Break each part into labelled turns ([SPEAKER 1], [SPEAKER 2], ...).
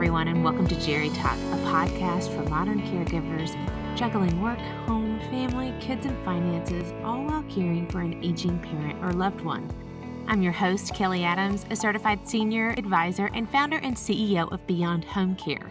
[SPEAKER 1] everyone, and welcome to Jerry Talk, a podcast for modern caregivers juggling work, home, family, kids, and finances, all while caring for an aging parent or loved one. I'm your host, Kelly Adams, a certified senior advisor and founder and CEO of Beyond Home Care.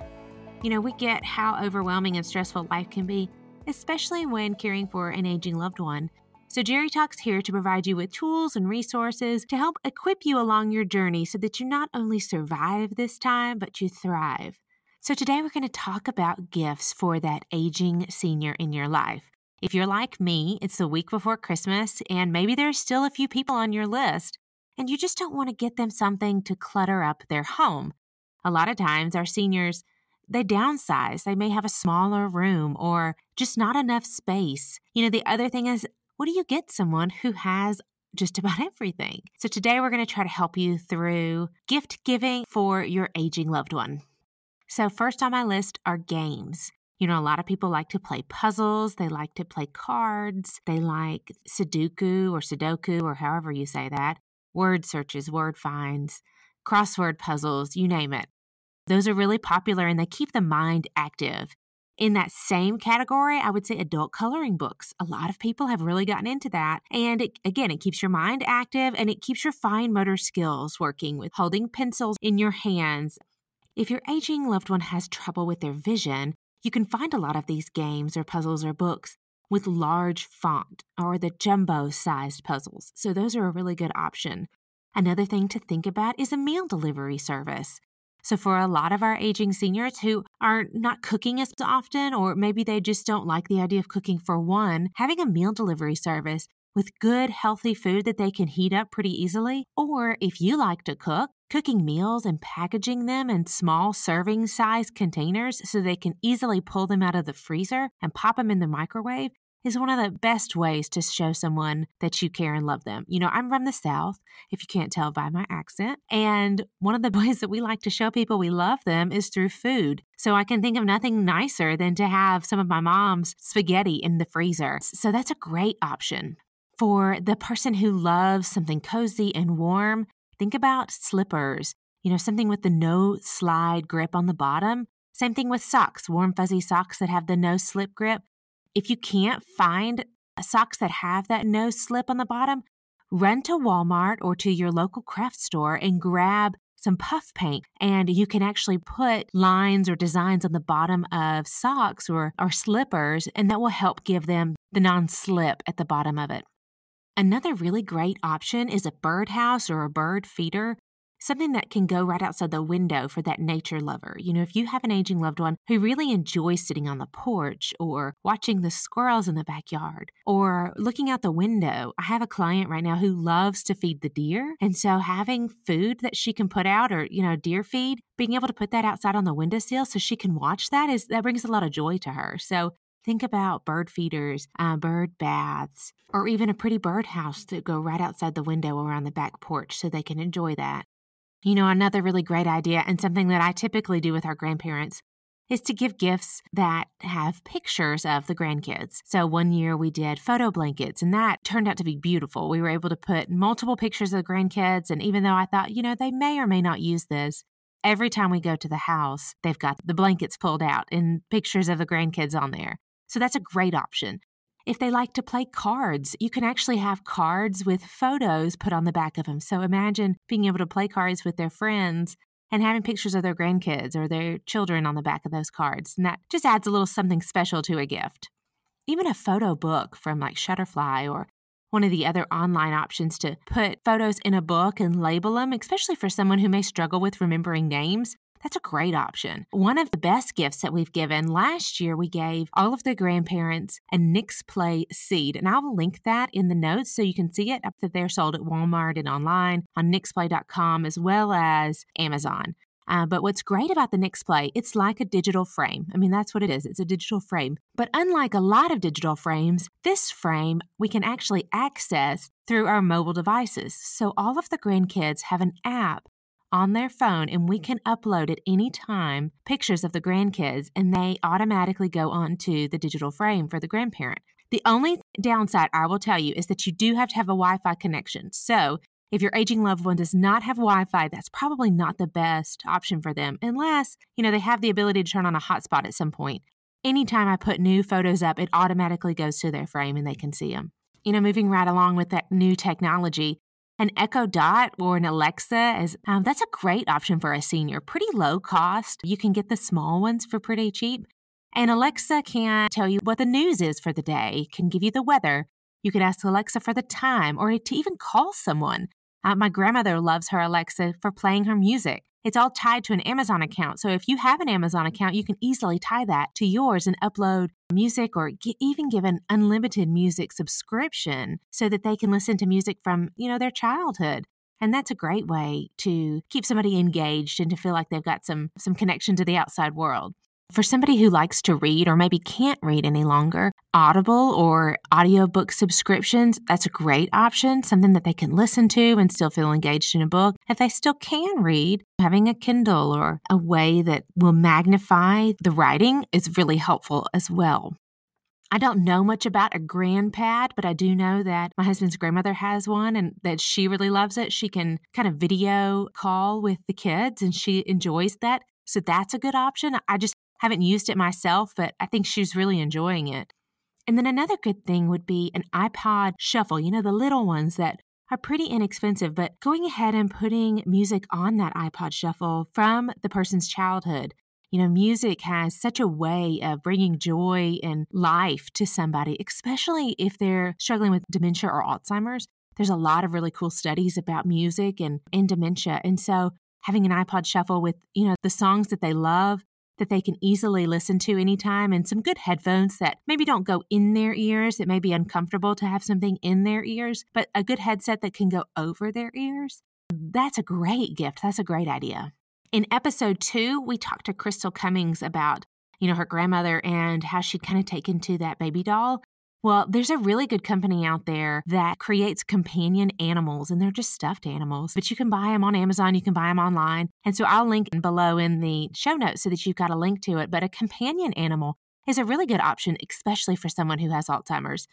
[SPEAKER 1] You know, we get how overwhelming and stressful life can be, especially when caring for an aging loved one. So, Jerry Talk's here to provide you with tools and resources to help equip you along your journey so that you not only survive this time, but you thrive. So, today we're going to talk about gifts for that aging senior in your life. If you're like me, it's the week before Christmas, and maybe there's still a few people on your list, and you just don't want to get them something to clutter up their home. A lot of times, our seniors they downsize. They may have a smaller room or just not enough space. You know, the other thing is what do you get someone who has just about everything? So today we're going to try to help you through gift giving for your aging loved one. So, first on my list are games. You know, a lot of people like to play puzzles, they like to play cards, they like Sudoku or Sudoku or however you say that, word searches, word finds, crossword puzzles, you name it. Those are really popular and they keep the mind active. In that same category, I would say adult coloring books. A lot of people have really gotten into that. And it, again, it keeps your mind active and it keeps your fine motor skills working with holding pencils in your hands. If your aging loved one has trouble with their vision, you can find a lot of these games or puzzles or books with large font or the jumbo sized puzzles. So those are a really good option. Another thing to think about is a meal delivery service. So, for a lot of our aging seniors who are not cooking as often, or maybe they just don't like the idea of cooking for one, having a meal delivery service with good, healthy food that they can heat up pretty easily, or if you like to cook, cooking meals and packaging them in small serving size containers so they can easily pull them out of the freezer and pop them in the microwave is one of the best ways to show someone that you care and love them. You know, I'm from the South, if you can't tell by my accent. And one of the ways that we like to show people we love them is through food. So I can think of nothing nicer than to have some of my mom's spaghetti in the freezer. So that's a great option. For the person who loves something cozy and warm, think about slippers, you know, something with the no slide grip on the bottom. Same thing with socks, warm, fuzzy socks that have the no slip grip. If you can't find socks that have that no slip on the bottom, run to Walmart or to your local craft store and grab some puff paint and you can actually put lines or designs on the bottom of socks or, or slippers and that will help give them the non-slip at the bottom of it. Another really great option is a birdhouse or a bird feeder something that can go right outside the window for that nature lover. You know, if you have an aging loved one who really enjoys sitting on the porch or watching the squirrels in the backyard or looking out the window, I have a client right now who loves to feed the deer. And so having food that she can put out or, you know, deer feed, being able to put that outside on the windowsill so she can watch that is that brings a lot of joy to her. So Think about bird feeders, uh, bird baths, or even a pretty birdhouse to go right outside the window or on the back porch so they can enjoy that. You know, another really great idea and something that I typically do with our grandparents is to give gifts that have pictures of the grandkids. So one year we did photo blankets and that turned out to be beautiful. We were able to put multiple pictures of the grandkids. And even though I thought, you know, they may or may not use this, every time we go to the house, they've got the blankets pulled out and pictures of the grandkids on there. So that's a great option. If they like to play cards, you can actually have cards with photos put on the back of them. So imagine being able to play cards with their friends and having pictures of their grandkids or their children on the back of those cards. And that just adds a little something special to a gift. Even a photo book from like Shutterfly or one of the other online options to put photos in a book and label them, especially for someone who may struggle with remembering names. That's a great option. One of the best gifts that we've given last year, we gave all of the grandparents a Nick's Nixplay seed. And I'll link that in the notes so you can see it up that they're sold at Walmart and online on nixplay.com as well as Amazon. Uh, but what's great about the Nick's Nixplay, it's like a digital frame. I mean, that's what it is. It's a digital frame. But unlike a lot of digital frames, this frame we can actually access through our mobile devices. So all of the grandkids have an app on their phone and we can upload at any time pictures of the grandkids and they automatically go onto the digital frame for the grandparent. The only downside I will tell you is that you do have to have a Wi Fi connection. So If your aging loved one does not have Wi Fi, that's probably not the best option for them, unless, you know, they have the ability to turn on a hotspot at some point. Anytime I put new photos up, it automatically goes to their frame and they can see them. You know, moving right along with that new technology, an Echo Dot or an Alexa is um, that's a great option for a senior. Pretty low cost. You can get the small ones for pretty cheap. And Alexa can tell you what the news is for the day, can give you the weather. You can ask Alexa for the time or to even call someone. Uh, my grandmother loves her Alexa for playing her music. It's all tied to an Amazon account. So if you have an Amazon account, you can easily tie that to yours and upload music or g- even give an unlimited music subscription so that they can listen to music from, you know, their childhood. And that's a great way to keep somebody engaged and to feel like they've got some some connection to the outside world. For somebody who likes to read or maybe can't read any longer, Audible or audiobook subscriptions, that's a great option, something that they can listen to and still feel engaged in a book. If they still can read, having a Kindle or a way that will magnify the writing is really helpful as well. I don't know much about a grandpad, but I do know that my husband's grandmother has one and that she really loves it. She can kind of video call with the kids and she enjoys that. So that's a good option. I just haven't used it myself, but I think she's really enjoying it. And then another good thing would be an iPod shuffle, you know, the little ones that are pretty inexpensive, but going ahead and putting music on that iPod shuffle from the person's childhood. You know, music has such a way of bringing joy and life to somebody, especially if they're struggling with dementia or Alzheimer's. There's a lot of really cool studies about music and, and dementia. And so having an iPod shuffle with, you know, the songs that they love that they can easily listen to anytime and some good headphones that maybe don't go in their ears. It may be uncomfortable to have something in their ears, but a good headset that can go over their ears. That's a great gift. That's a great idea. In episode two, we talked to Crystal Cummings about, you know, her grandmother and how she'd kind of taken to that baby doll well, there's a really good company out there that creates companion animals, and they're just stuffed animals, but you can buy them on Amazon, you can buy them online. And so I'll link below in the show notes so that you've got a link to it. But a companion animal is a really good option, especially for someone who has Alzheimer's.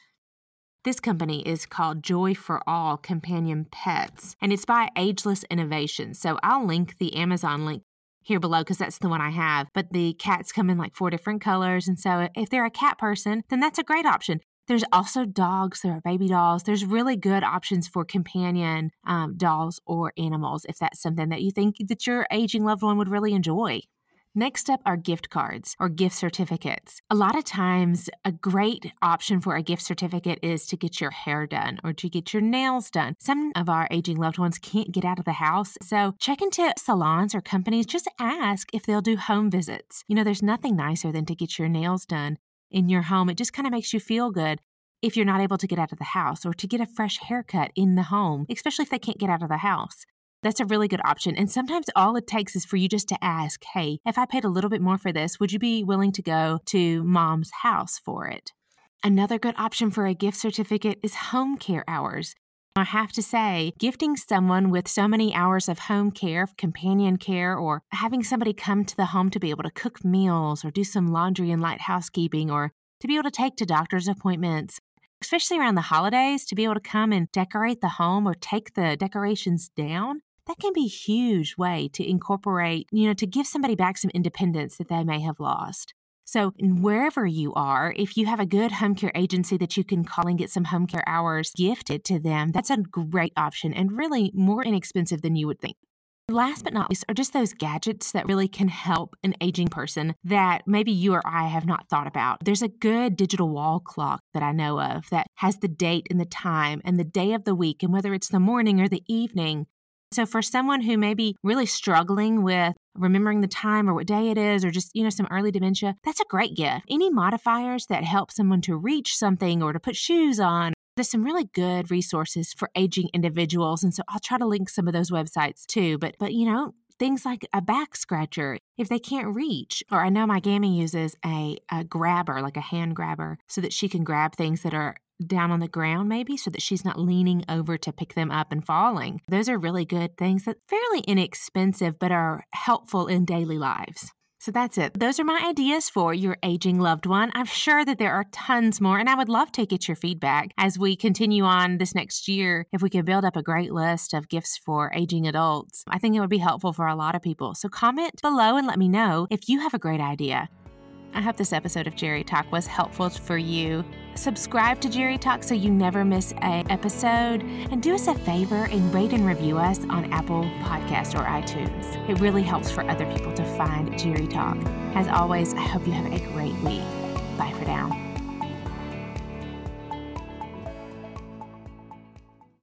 [SPEAKER 1] This company is called Joy for All Companion Pets, and it's by Ageless Innovations. So I'll link the Amazon link here below because that's the one I have. But the cats come in like four different colors. And so if they're a cat person, then that's a great option. There's also dogs, there are baby dolls. There's really good options for companion um, dolls or animals if that's something that you think that your aging loved one would really enjoy. Next up are gift cards or gift certificates. A lot of times, a great option for a gift certificate is to get your hair done or to get your nails done. Some of our aging loved ones can't get out of the house, so check into salons or companies. Just ask if they'll do home visits. You know, there's nothing nicer than to get your nails done in your home. It just kind of makes you feel good if you're not able to get out of the house or to get a fresh haircut in the home, especially if they can't get out of the house. That's a really good option. And sometimes all it takes is for you just to ask, hey, if I paid a little bit more for this, would you be willing to go to mom's house for it? Another good option for a gift certificate is home care hours. I have to say, gifting someone with so many hours of home care, companion care, or having somebody come to the home to be able to cook meals or do some laundry and light housekeeping or to be able to take to doctor's appointments, especially around the holidays, to be able to come and decorate the home or take the decorations down, that can be a huge way to incorporate, you know, to give somebody back some independence that they may have lost. So, wherever you are, if you have a good home care agency that you can call and get some home care hours gifted to them, that's a great option and really more inexpensive than you would think. Last but not least are just those gadgets that really can help an aging person that maybe you or I have not thought about. There's a good digital wall clock that I know of that has the date and the time and the day of the week and whether it's the morning or the evening so, for someone who may be really struggling with remembering the time or what day it is, or just, you know, some early dementia, that's a great gift. Any modifiers that help someone to reach something or to put shoes on, there's some really good resources for aging individuals. And so I'll try to link some of those websites too. But, but, you know, things like a back scratcher if they can't reach. Or I know my Gammy uses a, a grabber, like a hand grabber, so that she can grab things that are down on the ground maybe so that she's not leaning over to pick them up and falling. Those are really good things that fairly inexpensive but are helpful in daily lives. So that's it. Those are my ideas for your aging loved one. I'm sure that there are tons more, and I would love to get your feedback as we continue on this next year. If we could build up a great list of gifts for aging adults, I think it would be helpful for a lot of people. So comment below and let me know if you have a great idea. I hope this episode of Jerry Talk was helpful for you. Subscribe to Jerry Talk so you never miss a episode, and do us a favor and rate and review us on Apple Podcast or iTunes. It really helps for other people to find Jerry Talk. As always, I hope you have a great week. Bye for now.